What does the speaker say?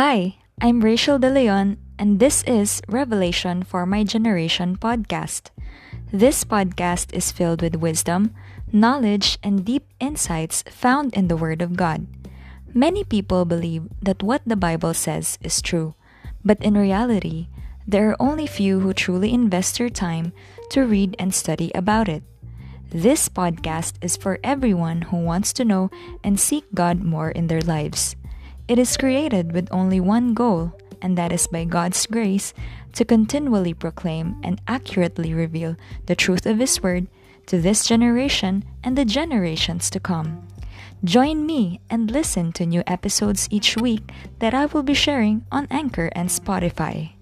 Hi, I'm Rachel De Leon, and this is Revelation for My Generation podcast. This podcast is filled with wisdom, knowledge, and deep insights found in the Word of God. Many people believe that what the Bible says is true, but in reality, there are only few who truly invest their time to read and study about it. This podcast is for everyone who wants to know and seek God more in their lives. It is created with only one goal, and that is by God's grace to continually proclaim and accurately reveal the truth of His Word to this generation and the generations to come. Join me and listen to new episodes each week that I will be sharing on Anchor and Spotify.